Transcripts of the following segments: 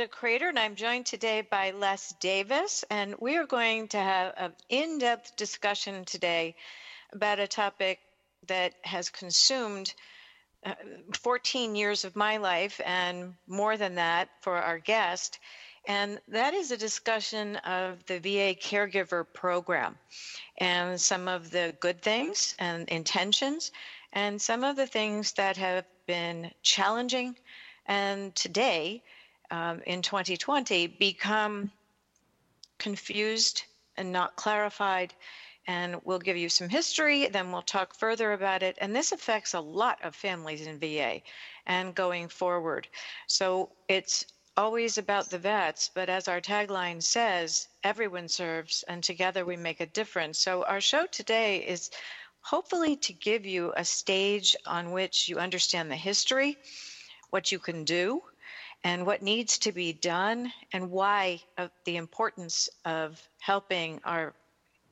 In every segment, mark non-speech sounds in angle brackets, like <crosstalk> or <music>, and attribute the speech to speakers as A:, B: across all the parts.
A: Linda Kreter, and I'm joined today by Les Davis, and we are going to have an in depth discussion today about a topic that has consumed uh, 14 years of my life and more than that for our guest. And that is a discussion of the VA caregiver program and some of the good things and intentions, and some of the things that have been challenging and today um, in 2020 become confused and not clarified. And we'll give you some history, then we'll talk further about it. And this affects a lot of families in VA and going forward. So it's always about the vets, but as our tagline says, everyone serves and together we make a difference. So our show today is hopefully to give you a stage on which you understand the history, what you can do, and what needs to be done, and why uh, the importance of helping our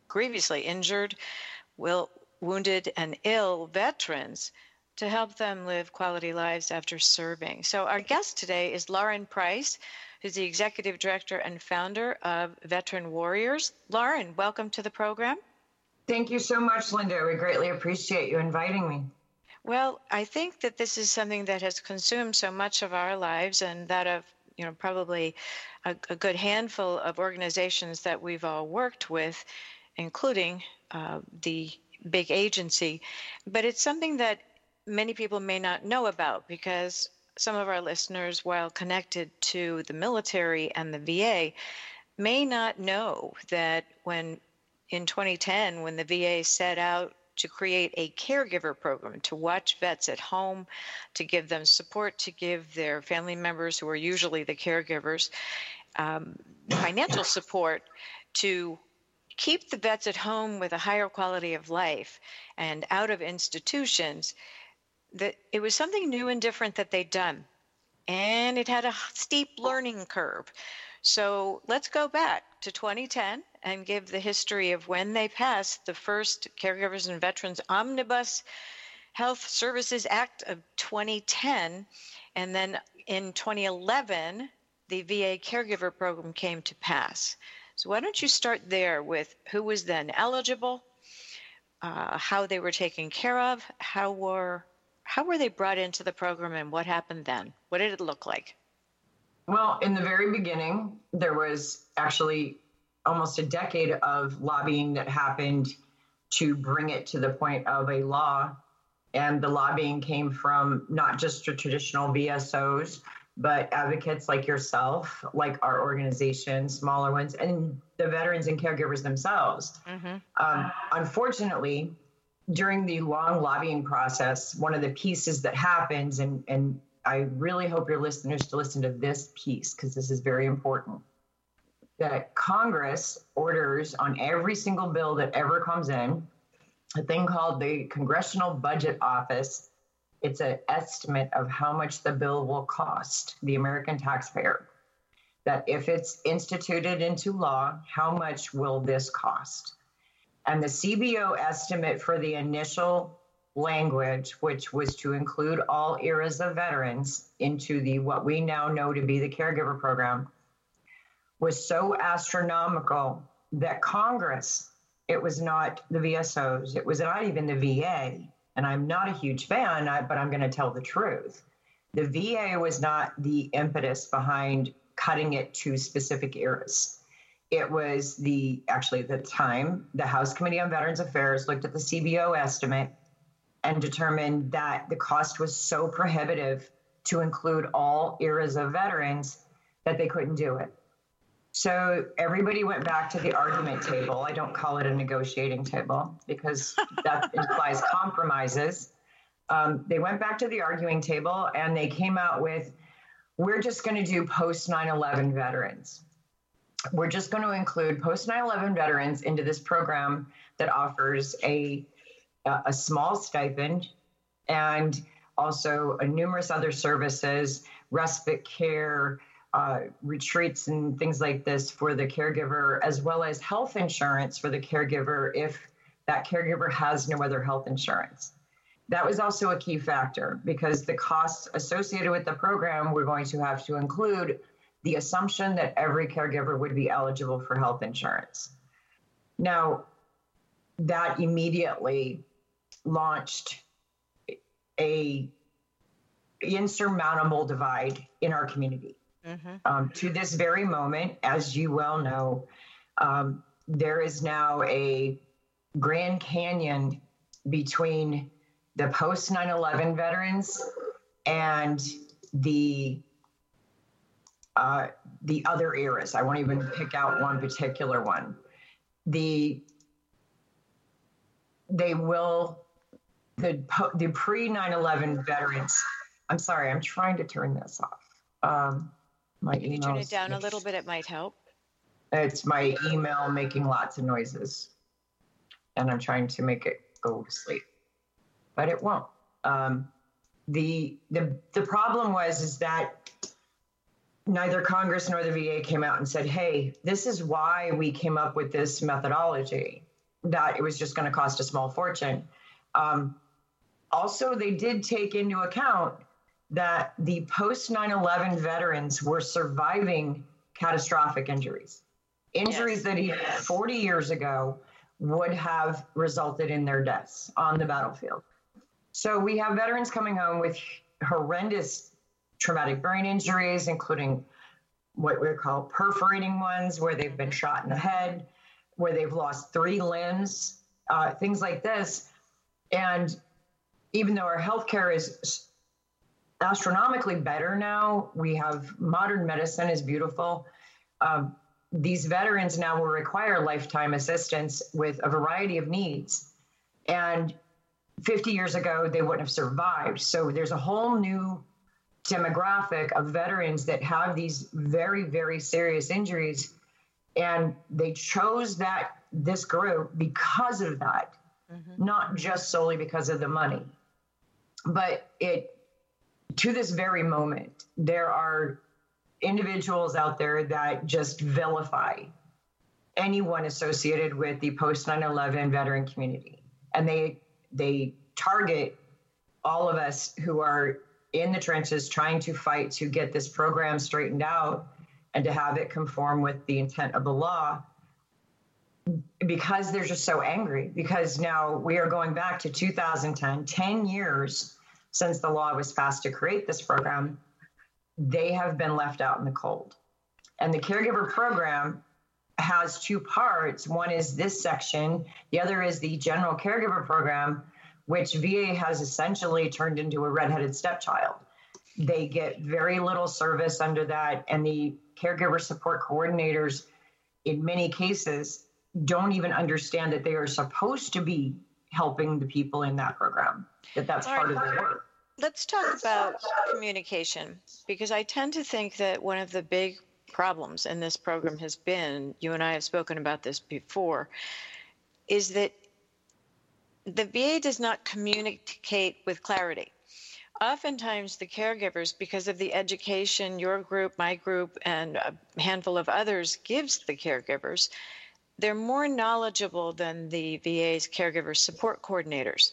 A: grievously injured, will, wounded, and ill veterans to help them live quality lives after serving. So, our guest today is Lauren Price, who's the executive director and founder of Veteran Warriors. Lauren, welcome to the program.
B: Thank you so much, Linda. We greatly appreciate you inviting me.
A: Well, I think that this is something that has consumed so much of our lives and that of you know probably a, a good handful of organizations that we've all worked with including uh, the big agency. But it's something that many people may not know about because some of our listeners, while connected to the military and the VA, may not know that when in 2010, when the VA set out to create a caregiver program to watch vets at home, to give them support, to give their family members, who are usually the caregivers, um, financial <coughs> support to keep the vets at home with a higher quality of life and out of institutions, that it was something new and different that they'd done. And it had a steep learning curve. So let's go back to 2010 and give the history of when they passed the first Caregivers and Veterans Omnibus Health Services Act of 2010. And then in 2011, the VA caregiver program came to pass. So why don't you start there with who was then eligible, uh, how they were taken care of, how were how were they brought into the program, and what happened then? What did it look like?
B: Well, in the very beginning, there was actually almost a decade of lobbying that happened to bring it to the point of a law. And the lobbying came from not just the traditional VSOs, but advocates like yourself, like our organization, smaller ones, and the veterans and caregivers themselves. Mm-hmm. Um, unfortunately, during the long lobbying process, one of the pieces that happens, and, and I really hope your listeners to listen to this piece because this is very important, that Congress orders on every single bill that ever comes in a thing called the Congressional Budget Office it's an estimate of how much the bill will cost the American taxpayer. That if it's instituted into law, how much will this cost? And the CBO estimate for the initial language, which was to include all eras of veterans into the what we now know to be the caregiver program, was so astronomical that Congress, it was not the VSOs, it was not even the VA, and I'm not a huge fan, but I'm going to tell the truth. The VA was not the impetus behind cutting it to specific eras. It was the actually at the time the House Committee on Veterans Affairs looked at the CBO estimate and determined that the cost was so prohibitive to include all eras of veterans that they couldn't do it. So everybody went back to the argument table. I don't call it a negotiating table because that <laughs> implies compromises. Um, they went back to the arguing table and they came out with we're just going to do post 9 11 veterans. We're just going to include post 9 11 veterans into this program that offers a, a small stipend and also numerous other services, respite care, uh, retreats, and things like this for the caregiver, as well as health insurance for the caregiver if that caregiver has no other health insurance. That was also a key factor because the costs associated with the program we're going to have to include the assumption that every caregiver would be eligible for health insurance. Now, that immediately launched a insurmountable divide in our community. Mm-hmm. Um, to this very moment, as you well know, um, there is now a Grand Canyon between the post 9 11 veterans and the uh, the other eras. I won't even pick out one particular one. The they will the the pre 9/11 veterans. I'm sorry, I'm trying to turn this off. Um,
A: my if you turn it down a little bit, it might help.
B: It's my email making lots of noises, and I'm trying to make it go to sleep, but it won't. Um, the the the problem was is that neither Congress nor the VA came out and said, "Hey, this is why we came up with this methodology." That it was just going to cost a small fortune. Um, also, they did take into account that the post 9 11 veterans were surviving catastrophic injuries, injuries yes. that 40 years ago would have resulted in their deaths on the battlefield. So we have veterans coming home with horrendous traumatic brain injuries, including what we call perforating ones, where they've been shot in the head, where they've lost three limbs, uh, things like this. And even though our healthcare is astronomically better now, we have modern medicine is beautiful. Um, these veterans now will require lifetime assistance with a variety of needs. And 50 years ago, they wouldn't have survived. So there's a whole new demographic of veterans that have these very, very serious injuries. And they chose that this group because of that, mm-hmm. not just solely because of the money but it to this very moment there are individuals out there that just vilify anyone associated with the post 9/11 veteran community. And they they target all of us who are in the trenches trying to fight to get this program straightened out and to have it conform with the intent of the law. Because they're just so angry because now we are going back to 2010 10 years since the law was passed to create this program they have been left out in the cold. And the caregiver program has two parts. One is this section the other is the general caregiver program which va has essentially turned into a redheaded stepchild. They get very little service under that and the caregiver support coordinators in many cases don't even understand that they are supposed to be helping the people in that program, that that's All part right. of their work.
A: Let's talk about communication because I tend to think that one of the big problems in this program has been, you and I have spoken about this before, is that the VA does not communicate with clarity. Oftentimes, the caregivers, because of the education your group, my group, and a handful of others gives the caregivers, they're more knowledgeable than the VA's caregiver support coordinators.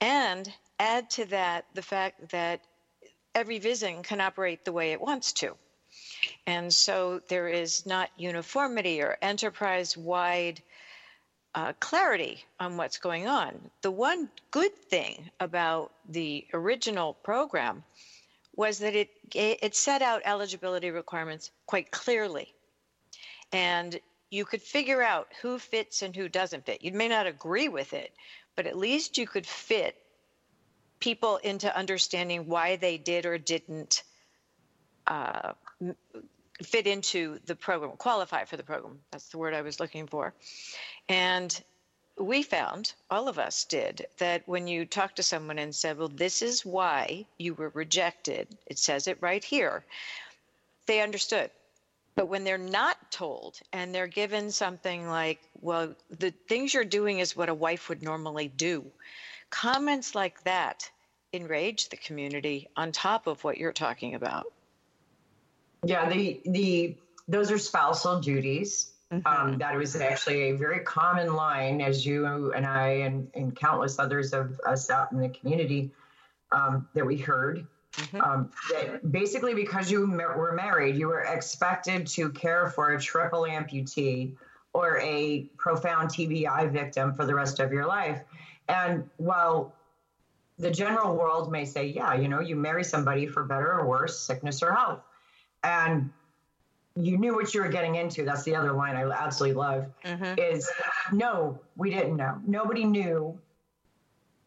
A: And add to that the fact that every VISN can operate the way it wants to. And so there is not uniformity or enterprise wide uh, clarity on what's going on. The one good thing about the original program was that it, it set out eligibility requirements quite clearly. And you could figure out who fits and who doesn't fit. You may not agree with it, but at least you could fit people into understanding why they did or didn't uh, fit into the program, qualify for the program. That's the word I was looking for. And we found, all of us did, that when you talk to someone and said, Well, this is why you were rejected, it says it right here, they understood. But when they're not told and they're given something like, Well, the things you're doing is what a wife would normally do, comments like that enrage the community on top of what you're talking about.
B: Yeah, the the those are spousal duties. Mm-hmm. Um, that was actually a very common line, as you and I and, and countless others of us out in the community um, that we heard. Mm-hmm. Um, that basically, because you were married, you were expected to care for a triple amputee or a profound TBI victim for the rest of your life. And while the general world may say, yeah, you know, you marry somebody for better or worse, sickness or health. And you knew what you were getting into. That's the other line I absolutely love. Mm-hmm. Is no, we didn't know. Nobody knew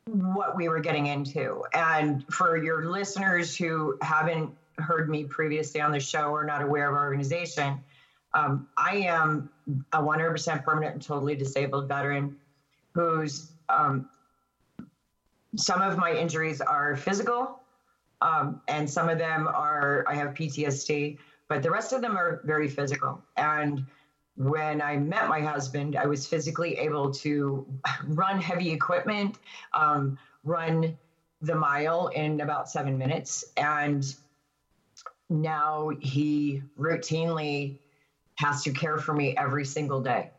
B: what we were getting into. And for your listeners who haven't heard me previously on the show or not aware of our organization, um, I am a 100% permanent and totally disabled veteran who's um, some of my injuries are physical, um, and some of them are I have PTSD, but the rest of them are very physical. And when I met my husband, I was physically able to <laughs> run heavy equipment, um, run the mile in about seven minutes, and now he routinely has to care for me every single day.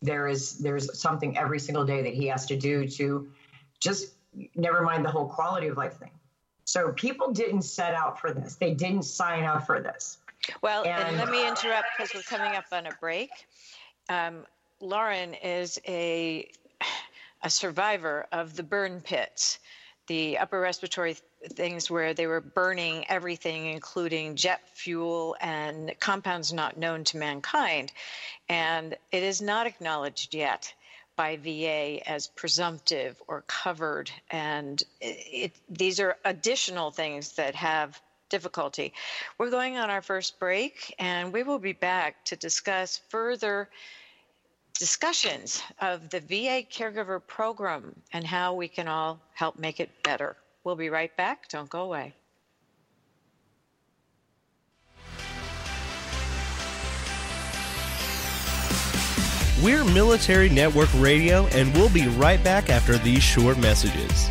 B: There is there's something every single day that he has to do to just never mind the whole quality of life thing. So people didn't set out for this. They didn't sign up for this.
A: Well, and, and let me interrupt because we're coming up on a break. Um, Lauren is a a survivor of the burn pits, the upper respiratory things where they were burning everything, including jet fuel and compounds not known to mankind. And it is not acknowledged yet by VA as presumptive or covered. And it, these are additional things that have difficulty. We're going on our first break, and we will be back to discuss further discussions of the VA caregiver program and how we can all help make it better. We'll be right back. Don't go away.
C: We're Military Network Radio, and we'll be right back after these short messages.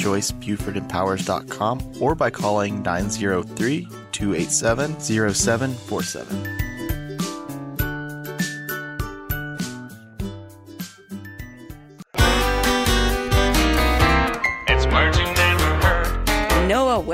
D: www.joycebufordempowers.com or by calling 903 287 0747.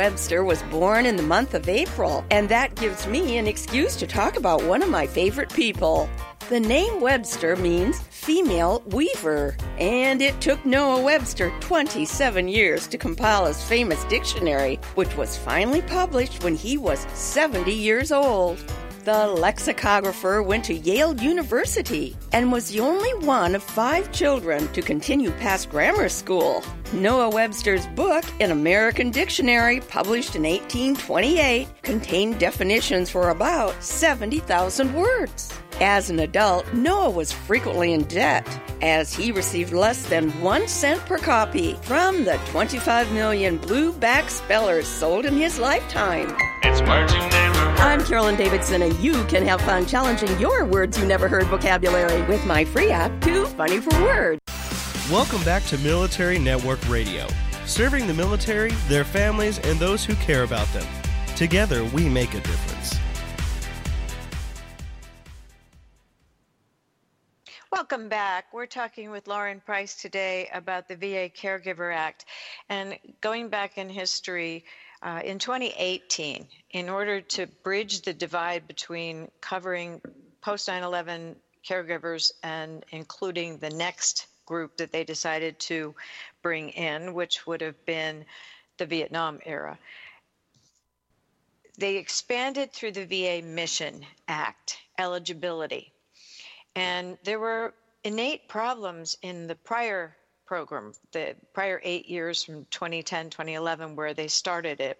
E: Webster was born in the month of April, and that gives me an excuse to talk about one of my favorite people. The name Webster means female weaver, and it took Noah Webster 27 years to compile his famous dictionary, which was finally published when he was 70 years old. The lexicographer went to Yale University and was the only one of five children to continue past grammar school. Noah Webster's book, An American Dictionary, published in 1828, contained definitions for about 70,000 words. As an adult, Noah was frequently in debt, as he received less than one cent per copy from the 25 million blueback spellers sold in his lifetime. It's words you never heard. I'm Carolyn Davidson, and you can have fun challenging your words you never heard vocabulary with my free app, Too Funny for Words.
C: Welcome back to Military Network Radio, serving the military, their families, and those who care about them. Together, we make a difference.
A: Welcome back. We're talking with Lauren Price today about the VA Caregiver Act. And going back in history, uh, in 2018, in order to bridge the divide between covering post 9 11 caregivers and including the next group that they decided to bring in, which would have been the Vietnam era, they expanded through the VA Mission Act eligibility. And there were innate problems in the prior program, the prior eight years from 2010, 2011, where they started it,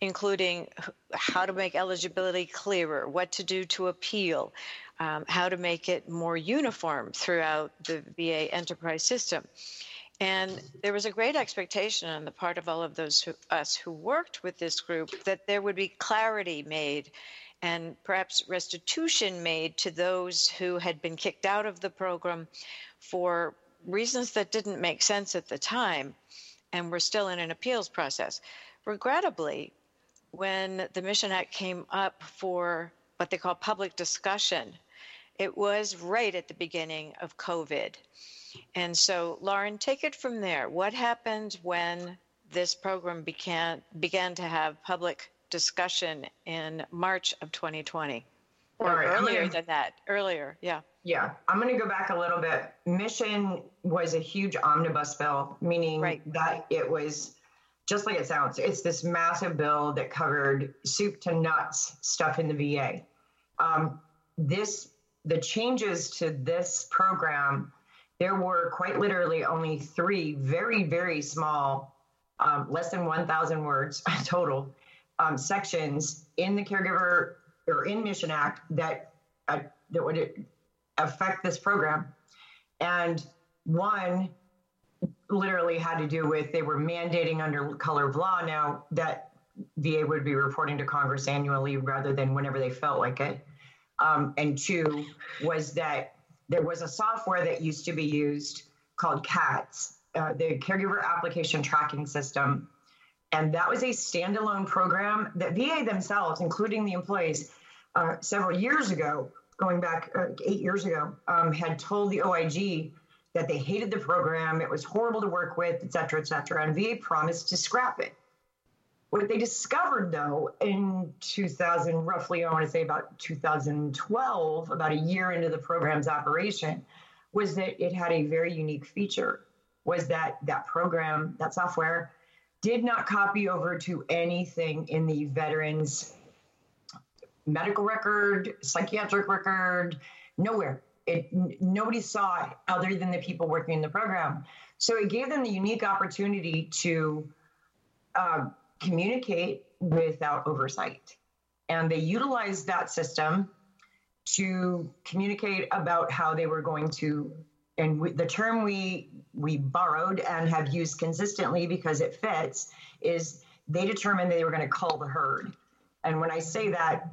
A: including how to make eligibility clearer, what to do to appeal, um, how to make it more uniform throughout the VA enterprise system. And there was a great expectation on the part of all of those who, us who worked with this group that there would be clarity made and perhaps restitution made to those who had been kicked out of the program for reasons that didn't make sense at the time and were still in an appeals process. Regrettably, when the Mission Act came up for what they call public discussion, it was right at the beginning of COVID. And so, Lauren, take it from there. What happened when this program began began to have public discussion in March of 2020? Or right, earlier gonna, than that? Earlier, yeah.
B: Yeah, I'm going to go back a little bit. Mission was a huge omnibus bill, meaning right. that it was just like it sounds. It's this massive bill that covered soup to nuts stuff in the VA. Um, this the changes to this program there were quite literally only three very, very small, um, less than 1,000 words <laughs> total um, sections in the caregiver or in Mission Act that uh, that would affect this program. And one literally had to do with they were mandating under color of law now that VA would be reporting to Congress annually rather than whenever they felt like it. Um, and two was that there was a software that used to be used called CATS, uh, the Caregiver Application Tracking System. And that was a standalone program that VA themselves, including the employees, uh, several years ago, going back uh, eight years ago, um, had told the OIG that they hated the program, it was horrible to work with, et cetera, et cetera. And VA promised to scrap it. What they discovered, though, in 2000, roughly, I want to say about 2012, about a year into the program's operation, was that it had a very unique feature. Was that that program, that software, did not copy over to anything in the veterans' medical record, psychiatric record, nowhere. It nobody saw it other than the people working in the program. So it gave them the unique opportunity to. Uh, communicate without oversight. And they utilized that system to communicate about how they were going to and we, the term we we borrowed and have used consistently because it fits is they determined they were going to cull the herd and when i say that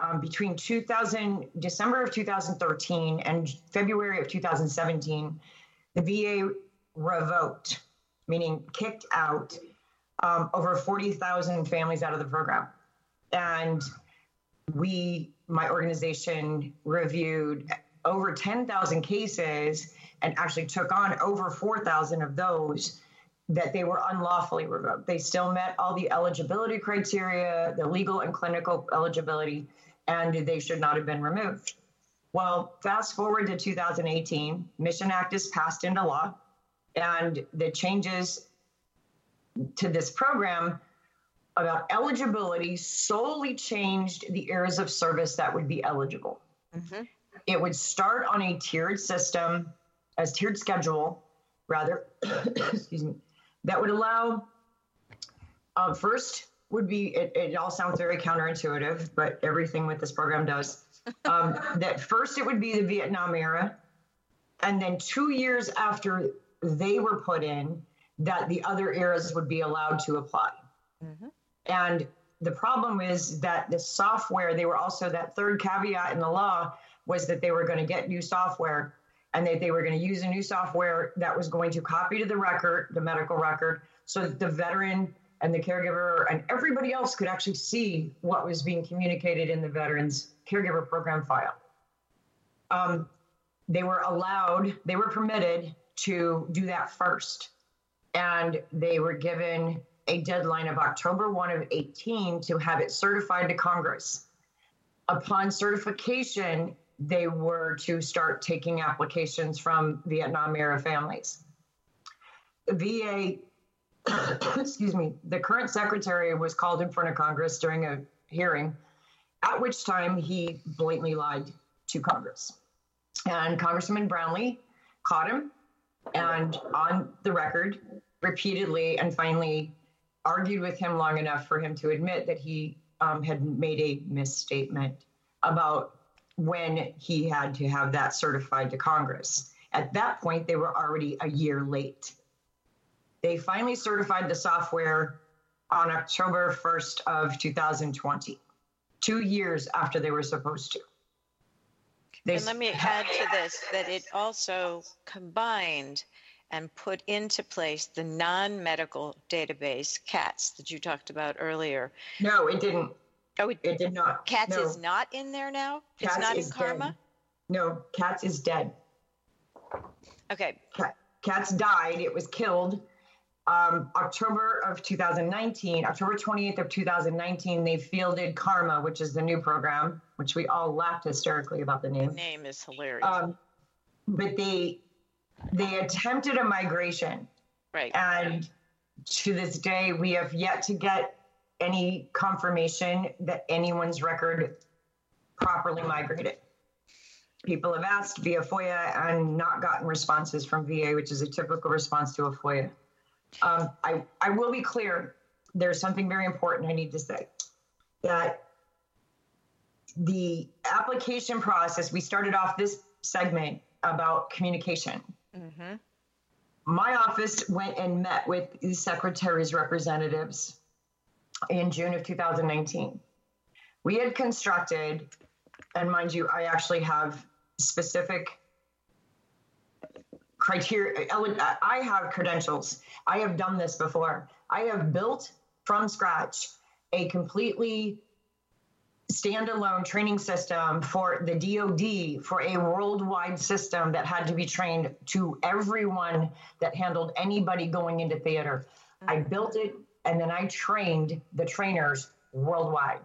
B: um, between 2000 december of 2013 and february of 2017 the va revoked meaning kicked out um, over 40,000 families out of the program. And we, my organization, reviewed over 10,000 cases and actually took on over 4,000 of those that they were unlawfully revoked. They still met all the eligibility criteria, the legal and clinical eligibility, and they should not have been removed. Well, fast forward to 2018, Mission Act is passed into law, and the changes to this program about eligibility solely changed the areas of service that would be eligible. Mm-hmm. It would start on a tiered system, as tiered schedule, rather, <coughs> excuse me, that would allow uh, first would be it, it, all sounds very counterintuitive, but everything with this program does. <laughs> Um, that first it would be the Vietnam era, and then two years after they were put in, that the other eras would be allowed to apply. Mm-hmm. And the problem is that the software, they were also that third caveat in the law was that they were going to get new software and that they were going to use a new software that was going to copy to the record, the medical record, so that the veteran and the caregiver and everybody else could actually see what was being communicated in the veteran's caregiver program file. Um, they were allowed, they were permitted to do that first. And they were given a deadline of October 1 of 18 to have it certified to Congress. Upon certification, they were to start taking applications from Vietnam era families. VA, <coughs> excuse me, the current secretary was called in front of Congress during a hearing, at which time he blatantly lied to Congress. And Congressman Brownley caught him and on the record repeatedly and finally argued with him long enough for him to admit that he um, had made a misstatement about when he had to have that certified to Congress. At that point, they were already a year late. They finally certified the software on October 1st of 2020, two years after they were supposed to.
A: They and let me add to this that it also combined and put into place the non-medical database CATS that you talked about earlier.
B: No, it didn't.
A: Oh, it,
B: it did not.
A: CATS
B: no.
A: is not in there now. CATS it's not in CARMA.
B: Dead. No, CATS is dead.
A: Okay.
B: CATS died. It was killed. Um, October of 2019, October 28th of 2019, they fielded CARMA, which is the new program, which we all laughed hysterically about the name.
A: The name is hilarious.
B: Um, but they they attempted a migration.
A: Right.
B: And to this day, we have yet to get any confirmation that anyone's record properly migrated. People have asked via FOIA and not gotten responses from VA, which is a typical response to a FOIA. Um, I, I will be clear. There's something very important I need to say that the application process, we started off this segment about communication. Mm-hmm. My office went and met with the secretary's representatives in June of 2019. We had constructed, and mind you, I actually have specific criteria. I have credentials. I have done this before. I have built from scratch a completely standalone training system for the DoD for a worldwide system that had to be trained to everyone that handled anybody going into theater. I built it and then I trained the trainers worldwide.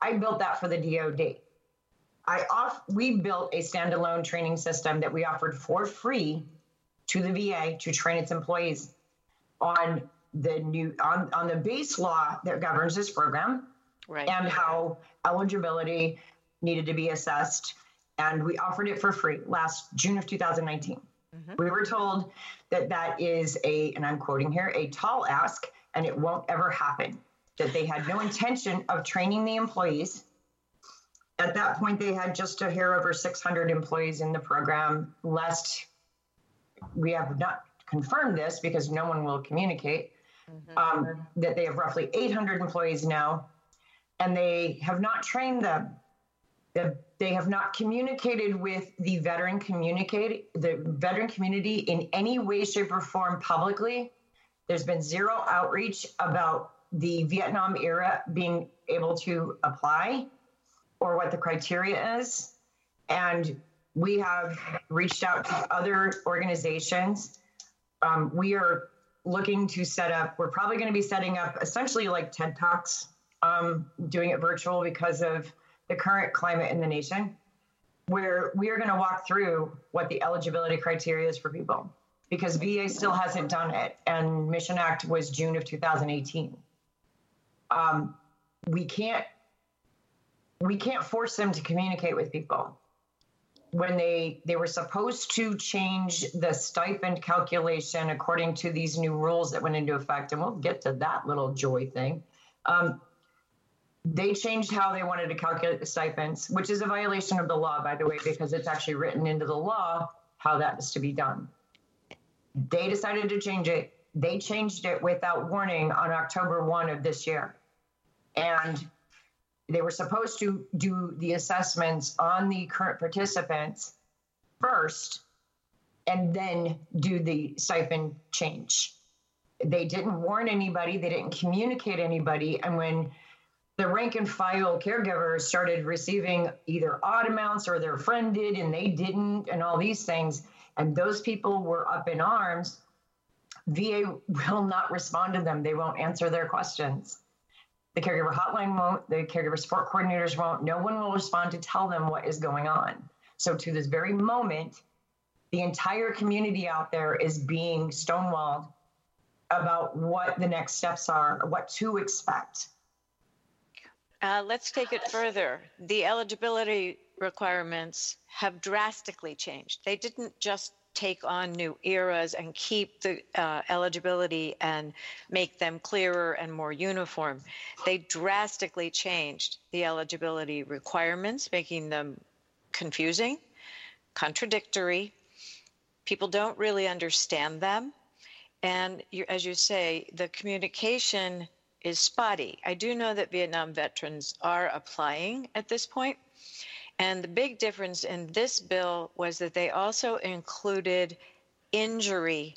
B: I built that for the DoD. I off we built a standalone training system that we offered for free to the VA to train its employees on the new on, on the base law that governs this program
A: right.
B: and how eligibility needed to be assessed. And we offered it for free last June of 2019. Mm-hmm. We were told that that is a, and I'm quoting here, a tall ask and it won't ever happen. That they had no intention of training the employees. At that point, they had just a hair over 600 employees in the program, lest we have not confirmed this because no one will communicate. Mm-hmm. Um, that they have roughly 800 employees now and they have not trained them. They have not communicated with the veteran communicate the veteran community in any way, shape, or form publicly. There's been zero outreach about the Vietnam era being able to apply or what the criteria is. And we have reached out to other organizations. Um, we are looking to set up, we're probably going to be setting up essentially like TED Talks um, doing it virtual because of the current climate in the nation, where we are going to walk through what the eligibility criteria is for people because VA still hasn't done it, and Mission Act was June of 2018. Um, we can't we can't force them to communicate with people when they they were supposed to change the stipend calculation according to these new rules that went into effect and we'll get to that little joy thing um, they changed how they wanted to calculate the stipends, which is a violation of the law, by the way, because it's actually written into the law how that is to be done. They decided to change it. They changed it without warning on October 1 of this year. And they were supposed to do the assessments on the current participants first and then do the siphon change. They didn't warn anybody, they didn't communicate anybody. And when the rank and file caregivers started receiving either odd amounts or their friend did and they didn't, and all these things. And those people were up in arms. VA will not respond to them, they won't answer their questions. The caregiver hotline won't, the caregiver support coordinators won't, no one will respond to tell them what is going on. So, to this very moment, the entire community out there is being stonewalled about what the next steps are, what to expect.
A: Uh, let's take it further. The eligibility requirements have drastically changed. They didn't just take on new eras and keep the uh, eligibility and make them clearer and more uniform. They drastically changed the eligibility requirements, making them confusing, contradictory. People don't really understand them. And you, as you say, the communication is spotty. I do know that Vietnam veterans are applying at this point. And the big difference in this bill was that they also included injury,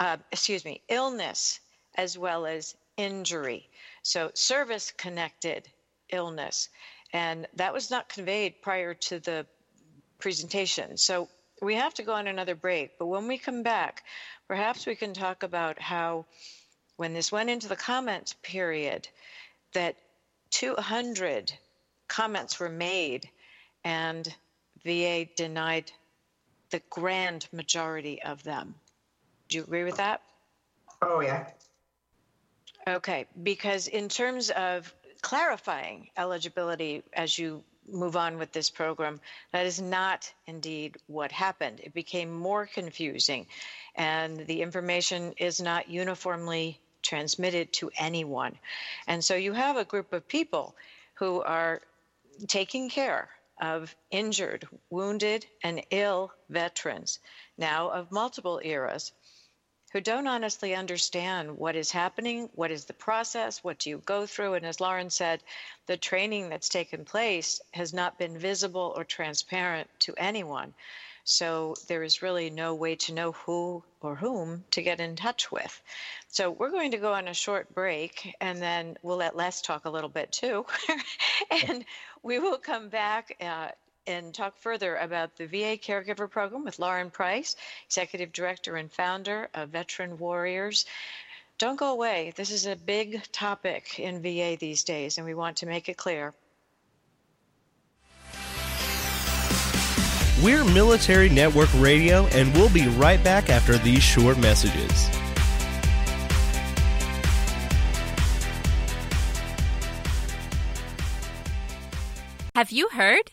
A: uh, excuse me, illness as well as injury. So service connected illness. And that was not conveyed prior to the presentation. So we have to go on another break. But when we come back, perhaps we can talk about how when this went into the comments period, that 200 comments were made and VA denied the grand majority of them. Do you agree with that?
B: Oh, yeah.
A: Okay, because in terms of clarifying eligibility as you move on with this program, that is not indeed what happened. It became more confusing, and the information is not uniformly transmitted to anyone. And so you have a group of people who are taking care of injured, wounded, and ill veterans, now of multiple eras, who don't honestly understand what is happening, what is the process, what do you go through. And as Lauren said, the training that's taken place has not been visible or transparent to anyone. So there is really no way to know who or whom to get in touch with. So we're going to go on a short break and then we'll let Les talk a little bit too. <laughs> and we will come back. Uh, and talk further about the VA Caregiver Program with Lauren Price, Executive Director and founder of Veteran Warriors. Don't go away. This is a big topic in VA these days, and we want to make it clear.
C: We're Military Network Radio, and we'll be right back after these short messages.
F: Have you heard?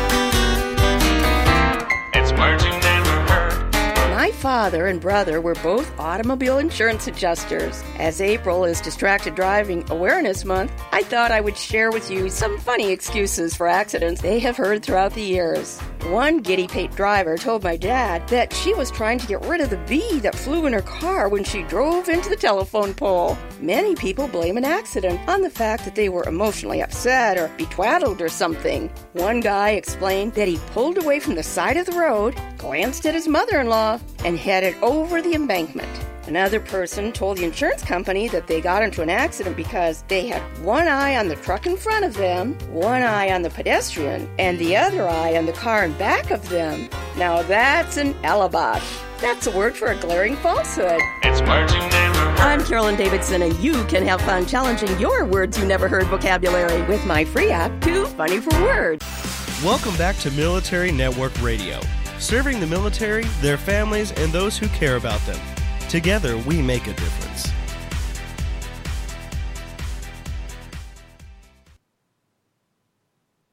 G: Words you never.
E: My father and brother were both automobile insurance adjusters. As April is Distracted Driving Awareness Month, I thought I would share with you some funny excuses for accidents they have heard throughout the years. One giddy pate driver told my dad that she was trying to get rid of the bee that flew in her car when she drove into the telephone pole. Many people blame an accident on the fact that they were emotionally upset or betwattled or something. One guy explained that he pulled away from the side of the road, glanced at his mother in law, and headed over the embankment. Another person told the insurance company that they got into an accident because they had one eye on the truck in front of them, one eye on the pedestrian, and the other eye on the car in back of them. Now that's an alabash. That's a word for a glaring falsehood.
G: It's words you never heard.
E: I'm Carolyn Davidson, and you can have fun challenging your words you never heard vocabulary with my free app, Too Funny for Words.
C: Welcome back to Military Network Radio, serving the military, their families, and those who care about them. Together, we make a difference.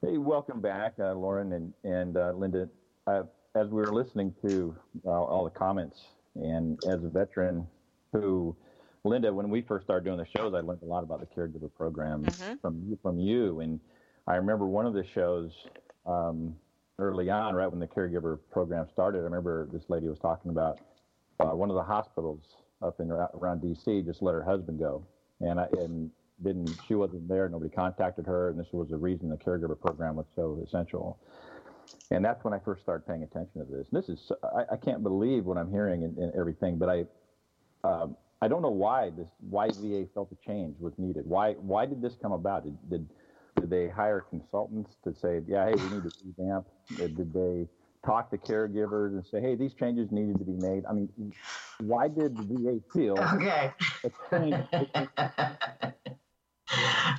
H: Hey, welcome back, uh, Lauren and, and uh, Linda. Uh, as we were listening to uh, all the comments, and as a veteran who, Linda, when we first started doing the shows, I learned a lot about the caregiver program from you, from you. And I remember one of the shows um, early on, right when the caregiver program started. I remember this lady was talking about uh, one of the hospitals up in around D.C. just let her husband go, and I and didn't she wasn't there. Nobody contacted her, and this was the reason the caregiver program was so essential. And that's when I first started paying attention to this. And this is I, I can't believe what I'm hearing and, everything, but I um, I don't know why this why VA felt the change was needed. Why why did this come about? Did, did did they hire consultants to say, yeah, hey, we need to revamp? Did they talk to caregivers and say, hey, these changes needed to be made? I mean, why did the VA feel
B: Okay. <laughs>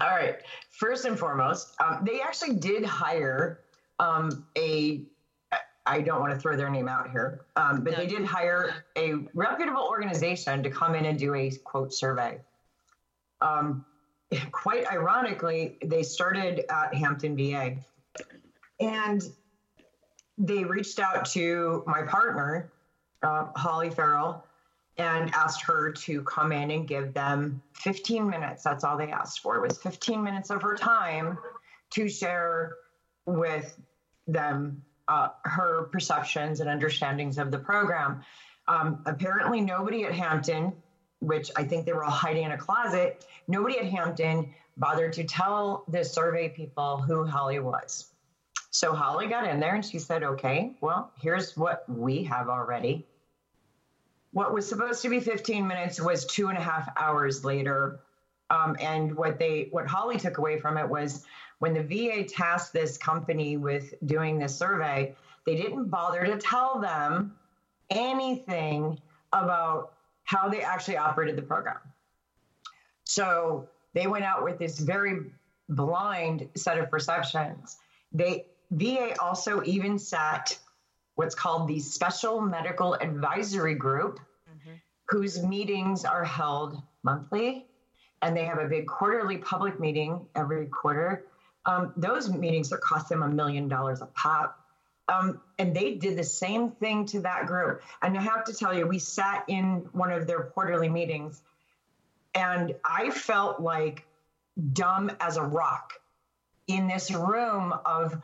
B: All right. First and foremost, um, they actually did hire um, a. I don't want to throw their name out here, um, but they did hire a reputable organization to come in and do a quote survey. Um, <laughs> quite ironically, they started at Hampton VA, and they reached out to my partner, uh, Holly Farrell, and asked her to come in and give them 15 minutes. That's all they asked for was 15 minutes of her time to share with them uh, her perceptions and understandings of the program. Um, apparently, nobody at Hampton, which I think they were all hiding in a closet, nobody at Hampton bothered to tell the survey people who Holly was. So Holly got in there and she said, okay, well, here's what we have already what was supposed to be 15 minutes was two and a half hours later. Um, and what they, what Holly took away from it was when the VA tasked this company with doing this survey, they didn't bother to tell them anything about how they actually operated the program. So they went out with this very blind set of perceptions. They VA also even sat what's called the Special Medical Advisory Group, whose meetings are held monthly, and they have a big quarterly public meeting every quarter. Um, those meetings that cost them a million dollars a pop. Um, and they did the same thing to that group. And I have to tell you, we sat in one of their quarterly meetings, and I felt like dumb as a rock in this room of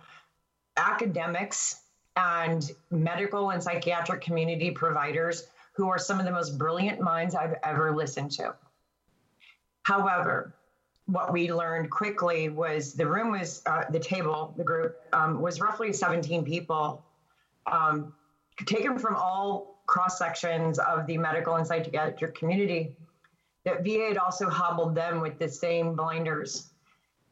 B: academics and medical and psychiatric community providers who are some of the most brilliant minds I've ever listened to. However, what we learned quickly was the room was uh, the table, the group um, was roughly 17 people, um, taken from all cross sections of the medical and psychiatric community. That VA had also hobbled them with the same blinders.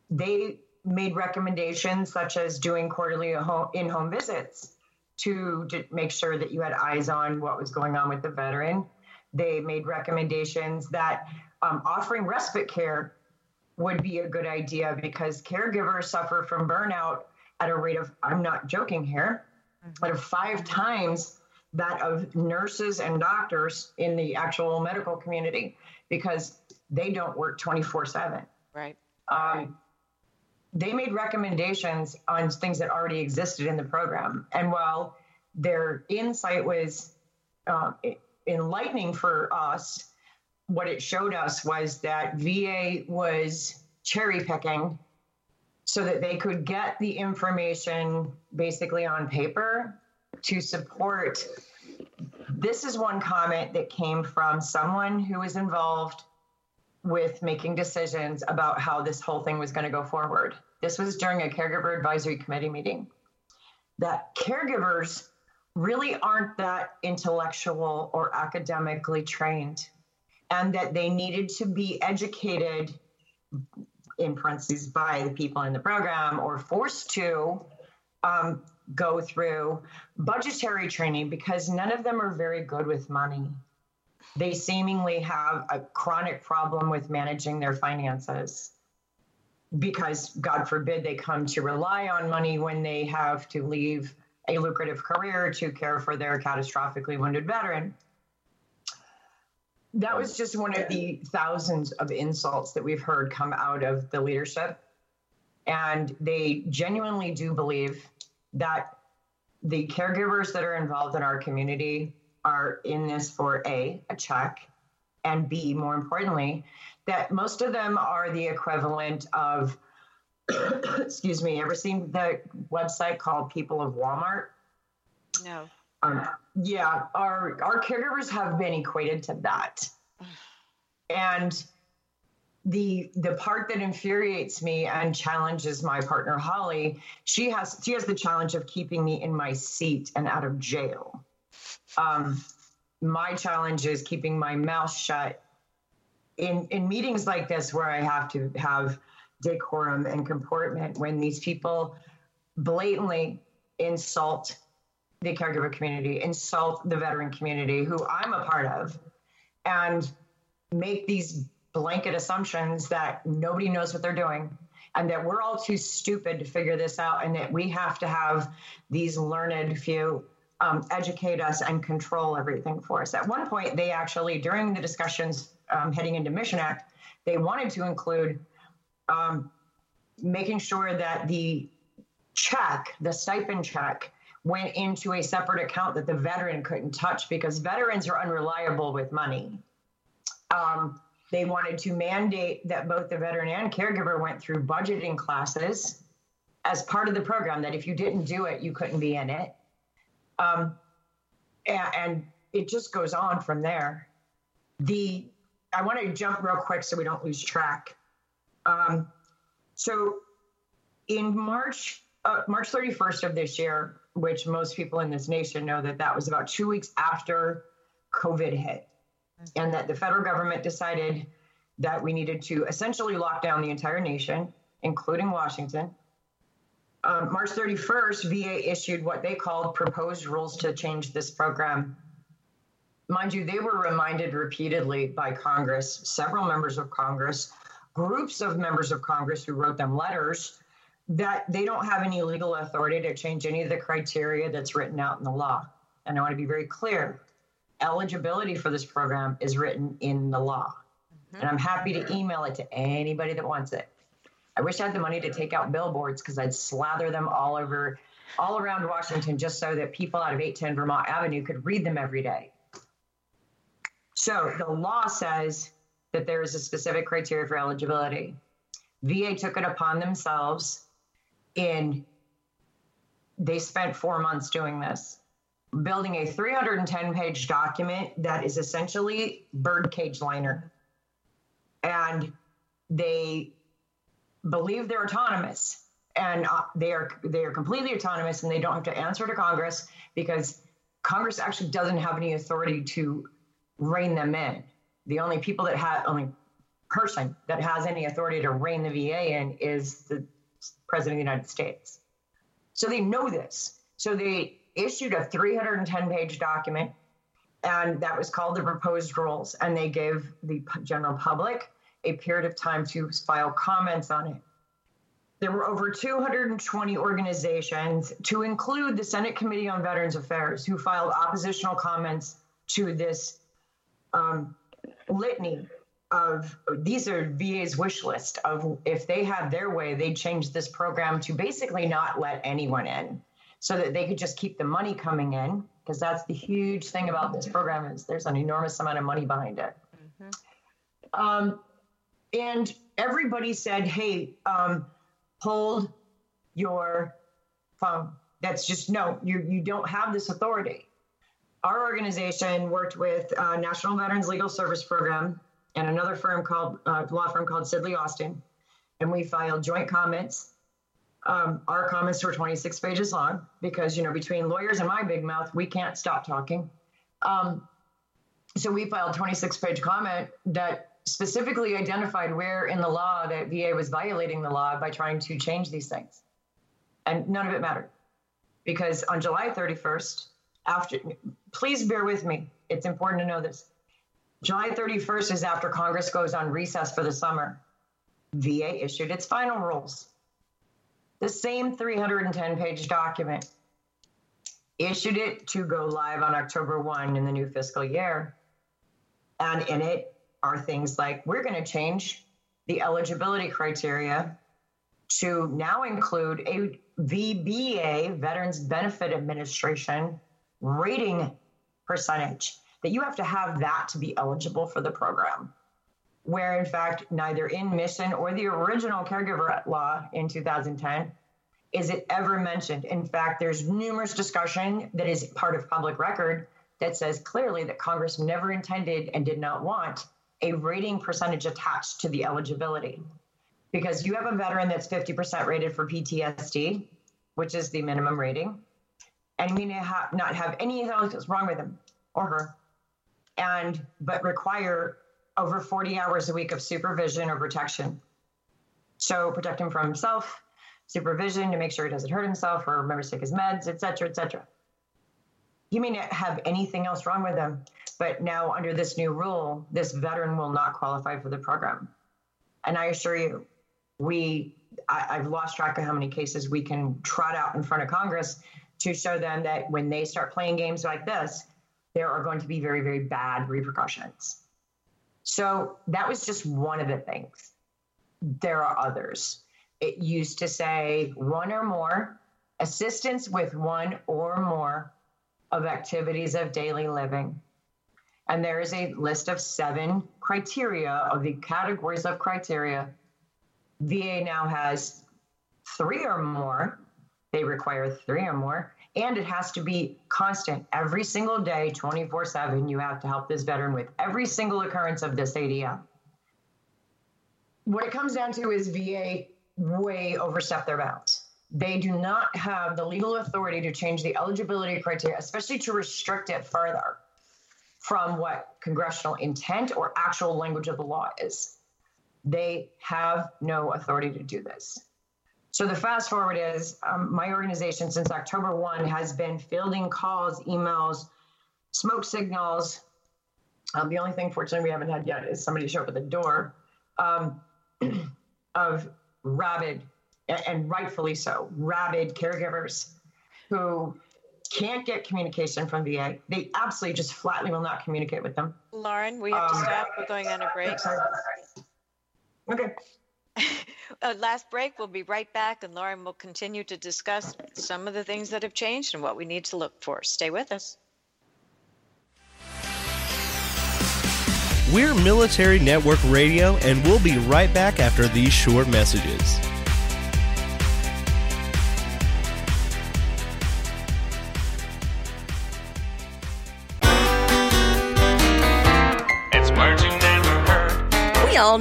B: They made recommendations such as doing quarterly in home visits to, to make sure that you had eyes on what was going on with the veteran. They made recommendations that um, offering respite care would be a good idea because caregivers suffer from burnout at a rate of, I'm not joking here, but of five times that of nurses and doctors in the actual medical community because they don't work 24 7.
A: Right.
B: Um, they made recommendations on things that already existed in the program. And while their insight was uh, enlightening for us, what it showed us was that VA was cherry picking so that they could get the information basically on paper to support. This is one comment that came from someone who was involved with making decisions about how this whole thing was going to go forward. This was during a caregiver advisory committee meeting. That caregivers really aren't that intellectual or academically trained, and that they needed to be educated, in parentheses, by the people in the program or forced to um, go through budgetary training because none of them are very good with money they seemingly have a chronic problem with managing their finances. because God forbid they come to rely on money when they have to leave a lucrative career to care for their catastrophically wounded veteran. That was just one of the thousands of insults that we've heard come out of the leadership. And they genuinely do believe that the caregivers that are involved in our community are in this for A, a check, and B, more importantly, that most of them are the equivalent of, <coughs> excuse me, ever seen the website called People of Walmart?
A: No.
B: Um, yeah, our our caregivers have been equated to that, and the the part that infuriates me and challenges my partner Holly, she has she has the challenge of keeping me in my seat and out of jail. Um, my challenge is keeping my mouth shut in in meetings like this where I have to have decorum and comportment when these people blatantly insult the caregiver community, insult the veteran community who I'm a part of, and make these blanket assumptions that nobody knows what they're doing and that we're all too stupid to figure this out and that we have to have these learned few um, educate us and control everything for us. At one point, they actually, during the discussions um, heading into Mission Act, they wanted to include um, making sure that the check, the stipend check, went into a separate account that the veteran couldn't touch because veterans are unreliable with money. Um, they wanted to mandate that both the veteran and caregiver went through budgeting classes as part of the program, that if you didn't do it, you couldn't be in it. Um, and, and it just goes on from there. The I want to jump real quick so we don't lose track. Um, so in March, uh, March 31st of this year, which most people in this nation know that that was about two weeks after COVID hit, and that the federal government decided that we needed to essentially lock down the entire nation, including Washington. Um, March 31st, VA issued what they called proposed rules to change this program. Mind you, they were reminded repeatedly by Congress, several members of Congress, groups of members of Congress who wrote them letters, that they don't have any legal authority to change any of the criteria that's written out in the law. And I want to be very clear eligibility for this program is written in the law. Mm-hmm. And I'm happy to email it to anybody that wants it. I wish I had the money to take out billboards because I'd slather them all over, all around Washington just so that people out of 810 Vermont Avenue could read them every day. So the law says that there is a specific criteria for eligibility. VA took it upon themselves in they spent four months doing this, building a 310 page document that is essentially birdcage liner. And they believe they're autonomous and uh, they are they are completely autonomous and they don't have to answer to Congress because Congress actually doesn't have any authority to rein them in. The only people that have, only person that has any authority to rein the VA in is the President of the United States. So they know this. So they issued a 310 page document, and that was called the proposed rules. And they gave the general public a period of time to file comments on it. There were over 220 organizations, to include the Senate Committee on Veterans Affairs, who filed oppositional comments to this um, litany of these are VA's wish list of if they had their way, they'd change this program to basically not let anyone in so that they could just keep the money coming in because that's the huge thing about this program is there's an enormous amount of money behind it. Mm-hmm. Um, and everybody said, hey, um, hold your phone. That's just no, you you don't have this authority our organization worked with uh, National Veterans Legal Service Program and another firm called uh, law firm called Sidley Austin, and we filed joint comments. Um, our comments were 26 pages long because you know between lawyers and my big mouth, we can't stop talking. Um, so we filed 26 page comment that specifically identified where in the law that VA was violating the law by trying to change these things, and none of it mattered because on July 31st after, please bear with me. It's important to know this. July 31st is after Congress goes on recess for the summer. VA issued its final rules. The same 310 page document issued it to go live on October 1 in the new fiscal year. And in it are things like we're going to change the eligibility criteria to now include a VBA, Veterans Benefit Administration, rating percentage, that you have to have that to be eligible for the program. Where, in fact, neither in mission or the original caregiver law in 2010 is it ever mentioned. In fact, there's numerous discussion that is part of public record that says clearly that Congress never intended and did not want a rating percentage attached to the eligibility. Because you have a veteran that's 50% rated for PTSD, which is the minimum rating, and you may not have anything else wrong with him or her, and but require over 40 hours a week of supervision or protection. So protect him from himself, supervision to make sure he doesn't hurt himself or remember to take his meds, et cetera, et cetera. He may not have anything else wrong with him, but now under this new rule, this veteran will not qualify for the program. And I assure you, we I, I've lost track of how many cases we can trot out in front of Congress to show them that when they start playing games like this, there are going to be very, very bad repercussions. So that was just one of the things. There are others. It used to say one or more, assistance with one or more of activities of daily living. And there is a list of seven criteria of the categories of criteria. VA now has three or more. They require three or more. And it has to be constant every single day, 24 7. You have to help this veteran with every single occurrence of this ADM. What it comes down to is VA way overstepped their bounds. They do not have the legal authority to change the eligibility criteria, especially to restrict it further from what congressional intent or actual language of the law is. They have no authority to do this. So the fast forward is um, my organization since October 1 has been fielding calls, emails, smoke signals. Um, the only thing, fortunately, we haven't had yet is somebody show up at the door um, <clears throat> of rabid, and rightfully so, rabid caregivers who can't get communication from VA. They absolutely just flatly will not communicate with them.
A: Lauren, we have to
B: Um,
A: stop. We're going on a break.
B: Okay. <laughs>
A: Uh, last break. We'll be right back, and Lauren will continue to discuss some of the things that have changed and what we need to look for. Stay with us.
C: We're Military Network Radio, and we'll be right back after these short messages.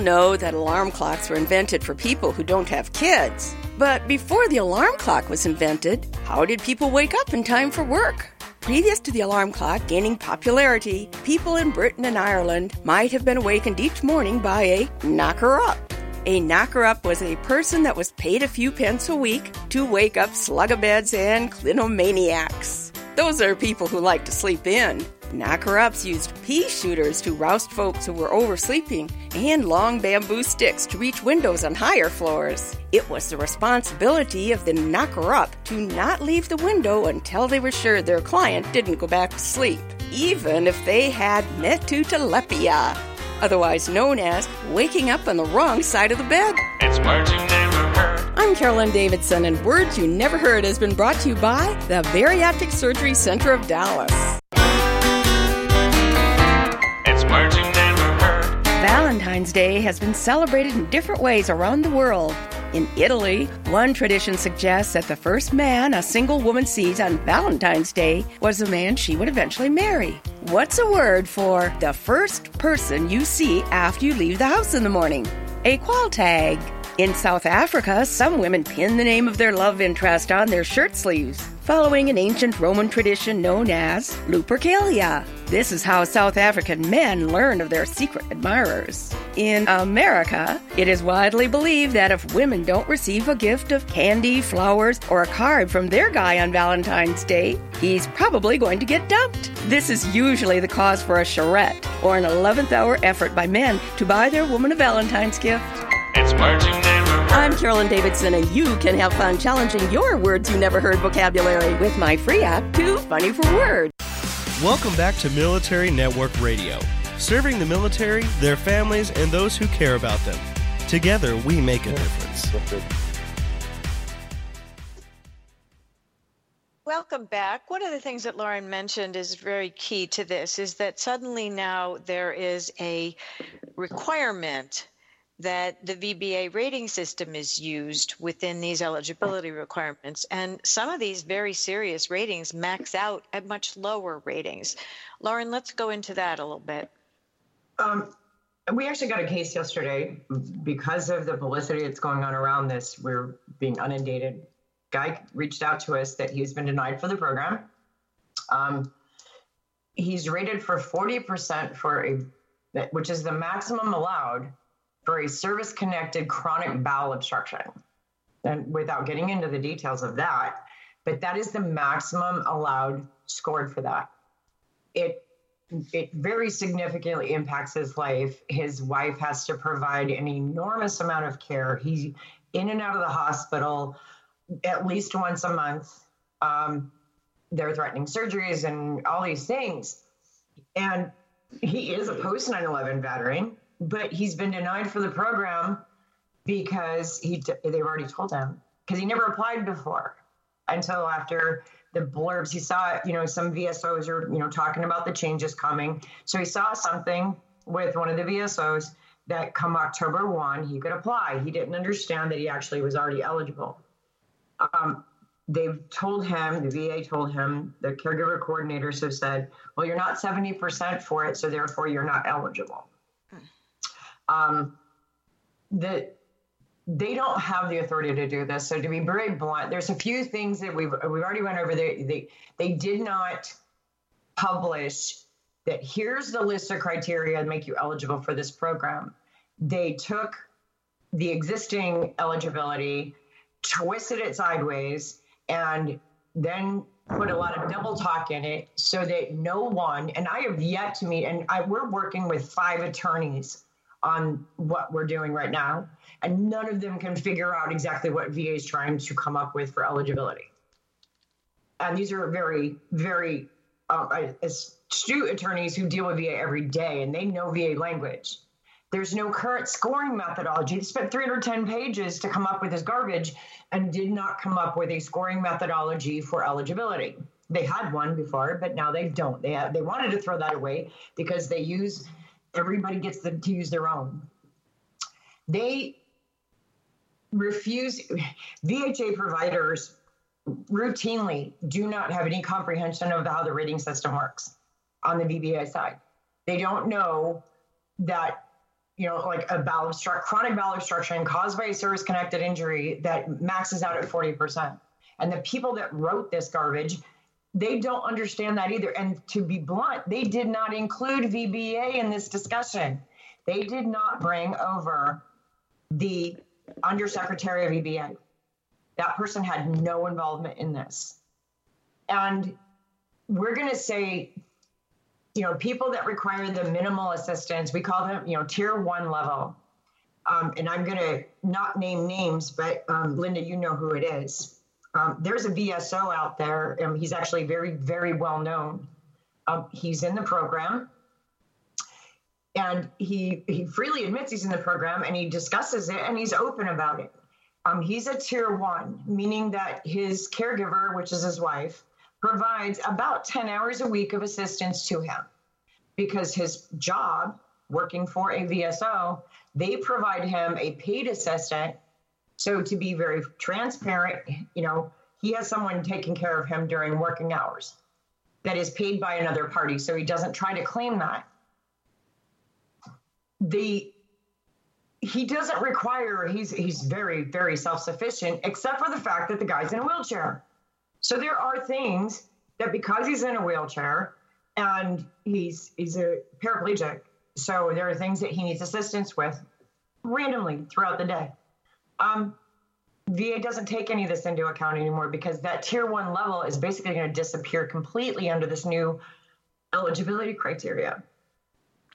E: Know that alarm clocks were invented for people who don't have kids. But before the alarm clock was invented, how did people wake up in time for work? Previous to the alarm clock gaining popularity, people in Britain and Ireland might have been awakened each morning by a knocker up. A knocker up was a person that was paid a few pence a week to wake up slugabeds and clinomaniacs. Those are people who like to sleep in. Knocker ups used pea shooters to roust folks who were oversleeping and long bamboo sticks to reach windows on higher floors. It was the responsibility of the knocker up to not leave the window until they were sure their client didn't go back to sleep, even if they had matutolypea, otherwise known as waking up on the wrong side of the bed.
G: It's words you never heard.
E: I'm Carolyn Davidson, and Words You Never Heard has been brought to you by the Bariatric Surgery Center of Dallas. Valentine's Day has been celebrated in different ways around the world. In Italy, one tradition suggests that the first man a single woman sees on Valentine's Day was the man she would eventually marry. What's a word for the first person you see after you leave the house in the morning? A quaaltagh. In South Africa, some women pin the name of their love interest on their shirt sleeves, following an ancient Roman tradition known as Lupercalia. This is how South African men learn of their secret admirers. In America, it is widely believed that if women don't receive a gift of candy, flowers, or a card from their guy on Valentine's Day, he's probably going to get dumped. This is usually the cause for a charrette or an 11th hour effort by men to buy their woman a Valentine's gift.
G: It's merging never hurt.
E: I'm Carolyn Davidson, and you can have fun challenging your words you never heard vocabulary with my free app, Too Funny for Words.
C: Welcome back to Military Network Radio, serving the military, their families, and those who care about them. Together, we make a difference.
A: Welcome back. One of the things that Lauren mentioned is very key to this is that suddenly now there is a requirement that the VBA rating system is used within these eligibility requirements. And some of these very serious ratings max out at much lower ratings. Lauren, let's go into that a little bit.
B: Um, we actually got a case yesterday because of the publicity that's going on around this. We're being inundated. Guy reached out to us that he's been denied for the program. Um, he's rated for 40% for a, which is the maximum allowed for a service connected chronic bowel obstruction. And without getting into the details of that, but that is the maximum allowed scored for that. It it very significantly impacts his life. His wife has to provide an enormous amount of care. He's in and out of the hospital at least once a month. Um, they're threatening surgeries and all these things. And he is a post 9 11 veteran, but he's been denied for the program because he they've already told him because he never applied before until after the blurbs. He saw you know some vsos are you know talking about the changes coming. So he saw something with one of the vsos that come october 1 he could apply. He didn't understand that he actually was already eligible. Um, they've told him the va told him the caregiver coordinators have said well you're not 70% for it so therefore you're not eligible um, that they don't have the authority to do this. So to be very blunt, there's a few things that we've we've already went over. They they they did not publish that here's the list of criteria that make you eligible for this program. They took the existing eligibility, twisted it sideways, and then put a lot of double talk in it so that no one and I have yet to meet and I, we're working with five attorneys on what we're doing right now, and none of them can figure out exactly what VA is trying to come up with for eligibility. And these are very, very uh, astute attorneys who deal with VA every day, and they know VA language. There's no current scoring methodology. They spent 310 pages to come up with this garbage and did not come up with a scoring methodology for eligibility. They had one before, but now they don't. They have, they wanted to throw that away because they use everybody gets them to use their own. They refuse, VHA providers routinely do not have any comprehension of how the rating system works on the VBA side. They don't know that, you know, like a bowel obstruct, chronic bowel obstruction caused by a service connected injury that maxes out at 40%. And the people that wrote this garbage they don't understand that either. And to be blunt, they did not include VBA in this discussion. They did not bring over the undersecretary of VBA. That person had no involvement in this. And we're going to say, you know, people that require the minimal assistance, we call them, you know, tier one level. Um, and I'm going to not name names, but um, Linda, you know who it is. Um, there's a VSO out there. Um, he's actually very, very well known. Um, he's in the program, and he he freely admits he's in the program, and he discusses it, and he's open about it. Um, he's a tier one, meaning that his caregiver, which is his wife, provides about 10 hours a week of assistance to him because his job working for a VSO, they provide him a paid assistant so to be very transparent, you know, he has someone taking care of him during working hours that is paid by another party, so he doesn't try to claim that. The he doesn't require he's he's very very self-sufficient except for the fact that the guy's in a wheelchair. So there are things that because he's in a wheelchair and he's he's a paraplegic, so there are things that he needs assistance with randomly throughout the day. Um, VA doesn't take any of this into account anymore because that tier one level is basically going to disappear completely under this new eligibility criteria.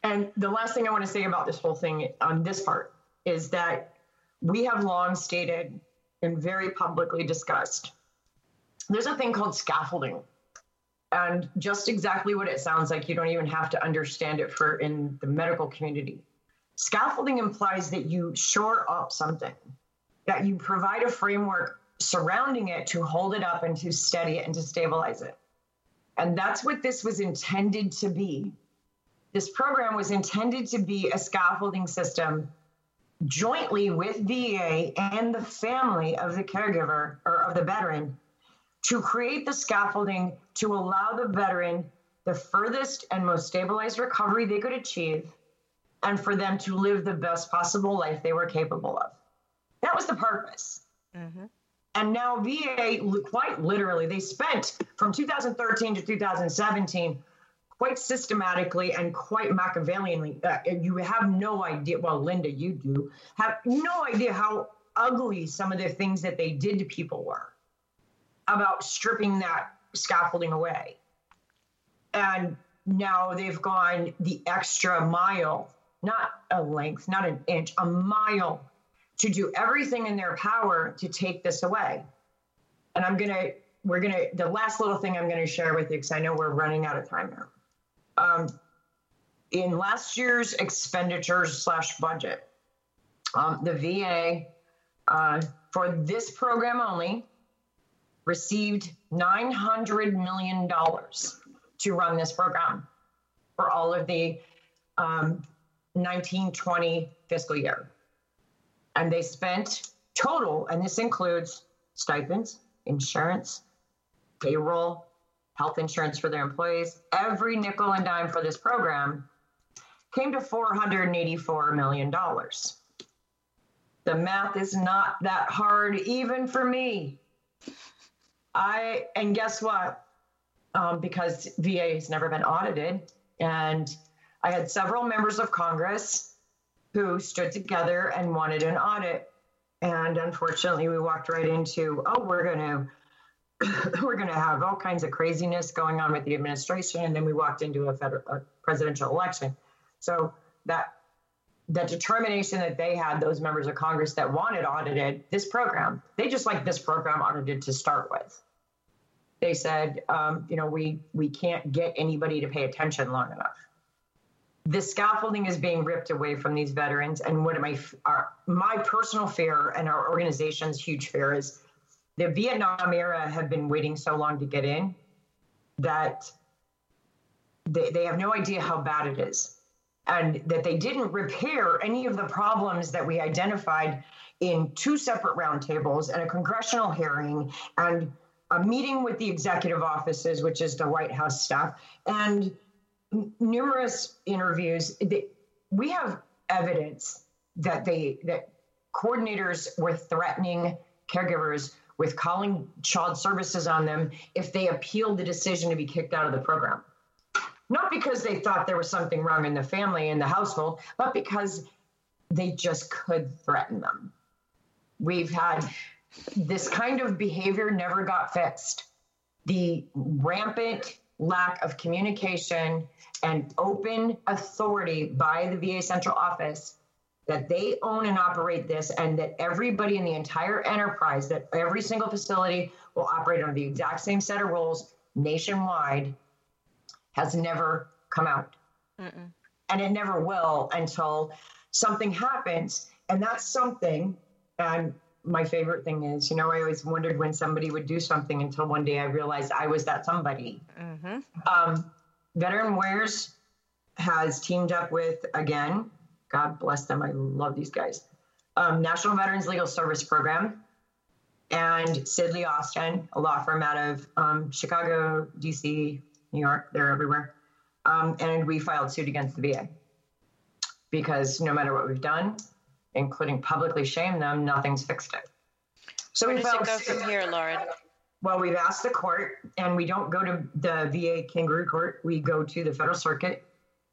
B: And the last thing I want to say about this whole thing on this part is that we have long stated and very publicly discussed there's a thing called scaffolding. And just exactly what it sounds like, you don't even have to understand it for in the medical community. Scaffolding implies that you shore up something, that you provide a framework surrounding it to hold it up and to steady it and to stabilize it. And that's what this was intended to be. This program was intended to be a scaffolding system jointly with VA and the family of the caregiver or of the veteran to create the scaffolding to allow the veteran the furthest and most stabilized recovery they could achieve and for them to live the best possible life they were capable of. That was the purpose. And now VA, quite literally, they spent from 2013 to 2017 quite systematically and quite Machiavellianly. Uh, you have no idea. Well, Linda, you do have no idea how ugly some of the things that they did to people were about stripping that scaffolding away. And now they've gone the extra mile, not a length, not an inch, a mile to do everything in their power to take this away. And I'm going to, we're going to, the last little thing I'm going to share with you, because I know we're running out of time now. Um, in last year's expenditures slash budget, um, the VA uh, for this program only received $900 million to run this program for all of the um, 1920 fiscal year. And they spent total, and this includes stipends, insurance, payroll, health insurance for their employees, every nickel and dime for this program came to $484 million. The math is not that hard, even for me. I, and guess what? Um, because VA has never been audited, and I had several members of Congress who stood together and wanted an audit. And unfortunately, we walked right into, oh, we're going <coughs> to we're going to have all kinds of craziness going on with the administration, and then we walked into a federal a presidential election. So that that determination that they had, those members of Congress that wanted audited this program, they just like this program audited to start with. They said, um, you know, we we can't get anybody to pay attention long enough. The scaffolding is being ripped away from these veterans, and what my our, my personal fear and our organization's huge fear is the Vietnam era have been waiting so long to get in that they, they have no idea how bad it is. And that they didn't repair any of the problems that we identified in two separate roundtables and a congressional hearing and a meeting with the executive offices, which is the White House staff, and numerous interviews. We have evidence that they that coordinators were threatening caregivers with calling child services on them if they appealed the decision to be kicked out of the program. Not because they thought there was something wrong in the family, in the household, but because they just could threaten them. We've had this kind of behavior never got fixed. The rampant lack of communication and open authority by the VA central office that they own and operate this and that everybody in the entire enterprise that every single facility will operate under the exact same set of rules nationwide has never come out. And it never will until something happens. And that's something and my favorite thing is you know i always wondered when somebody would do something until one day i realized i was that somebody. Um, veteran warriors has teamed up with again god bless them i love these guys um, national veterans legal service program and sidley austin a law firm out of um, chicago dc new york they're everywhere. Um, and we filed suit against the va because no matter what we've done including publicly shame them nothing's fixed it so
A: Where
B: we
A: does felt
B: it
A: go from here, Lauren.
B: Well, we've asked the court, and we don't go to the VA kangaroo court. We go to the federal circuit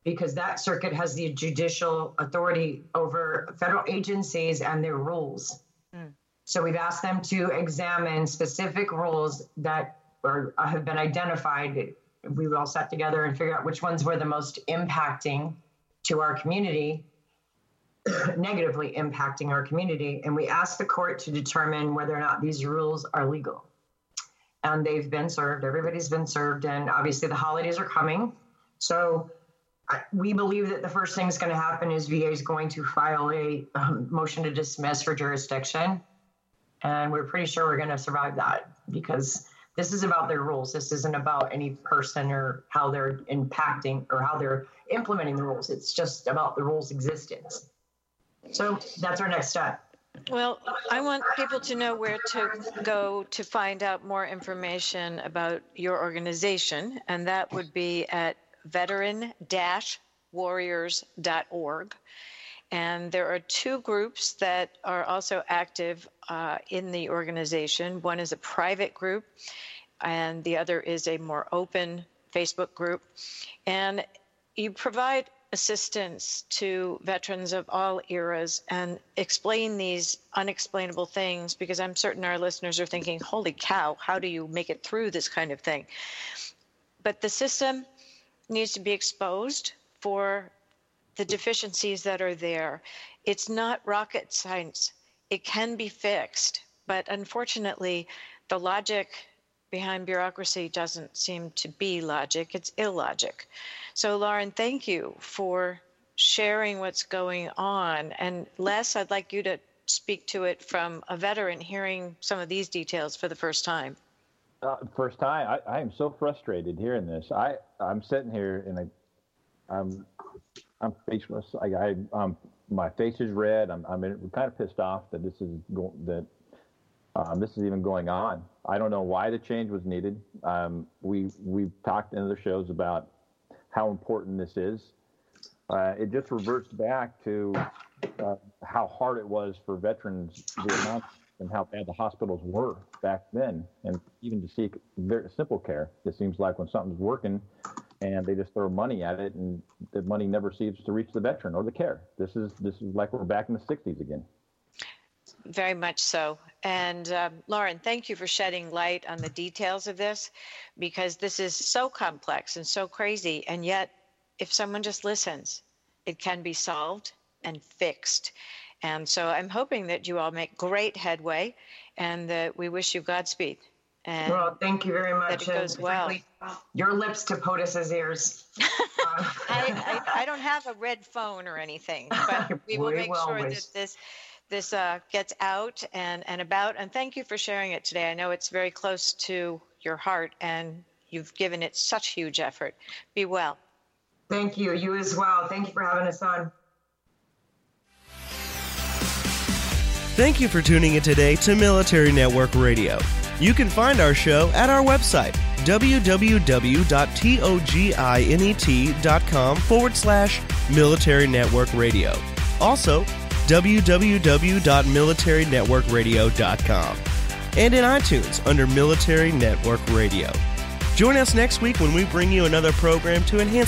B: because that circuit has the judicial authority over federal agencies and their rules. Hmm. So we've asked them to examine specific rules that are, have been identified. We all sat together and figured out which ones were the most impacting to our community. Negatively impacting our community. And we asked the court to determine whether or not these rules are legal. And they've been served, everybody's been served, and obviously the holidays are coming. So we believe that the first thing that's going to happen is VA is going to file a um, motion to dismiss for jurisdiction. And we're pretty sure we're going to survive that because this is about their rules. This isn't about any person or how they're impacting or how they're implementing the rules. It's just about the rules' existence. So that's our next step.
A: Well, I want people to know where to go to find out more information about your organization, and that would be at veteran warriors.org. And there are two groups that are also active uh, in the organization. One is a private group, and the other is a more open Facebook group. And you provide assistance to veterans of all eras and explain these unexplainable things because I'm certain our listeners are thinking, holy cow, how do you make it through this kind of thing? But the system needs to be exposed for the deficiencies that are there. It's not rocket science, it can be fixed. But unfortunately, the logic behind bureaucracy doesn't seem to be logic, it's illogic. So, Lauren, thank you for sharing what's going on. And Les, I'd like you to speak to it from a veteran hearing some of these details for the first time.
H: Uh, first time, I, I am so frustrated hearing this. I I'm sitting here and I, I'm I'm faceless. I, I um my face is red. I'm I'm kind of pissed off that this is go, that um, this is even going on. I don't know why the change was needed. Um, we we've talked in other shows about how important this is. Uh, it just reverts back to uh, how hard it was for veterans, and how bad the hospitals were back then, and even to seek very simple care. It seems like when something's working, and they just throw money at it, and the money never seems to reach the veteran or the care. This is this is like we're back in the '60s again.
A: Very much so. And um, Lauren, thank you for shedding light on the details of this because this is so complex and so crazy. And yet, if someone just listens, it can be solved and fixed. And so I'm hoping that you all make great headway and that we wish you Godspeed. And
B: Well, thank you very much.
A: That it goes well.
B: Your lips to POTUS's ears. Uh, <laughs>
A: I, I, I <laughs> don't have a red phone or anything, <laughs> but we will
B: We
A: make
B: will
A: sure
B: wish.
A: that this this uh, gets out and, and about. And thank you for sharing it today. I know it's very close to your heart, and you've given it such huge effort. Be well.
B: Thank you. You as well. Thank you for having us on.
C: Thank you for tuning in today to Military Network Radio. You can find our show at our website, www.toginet.com forward slash Military Network Radio. Also, www.militarynetworkradio.com. And in iTunes under Military Network Radio. Join us next week when we bring you another program to enhance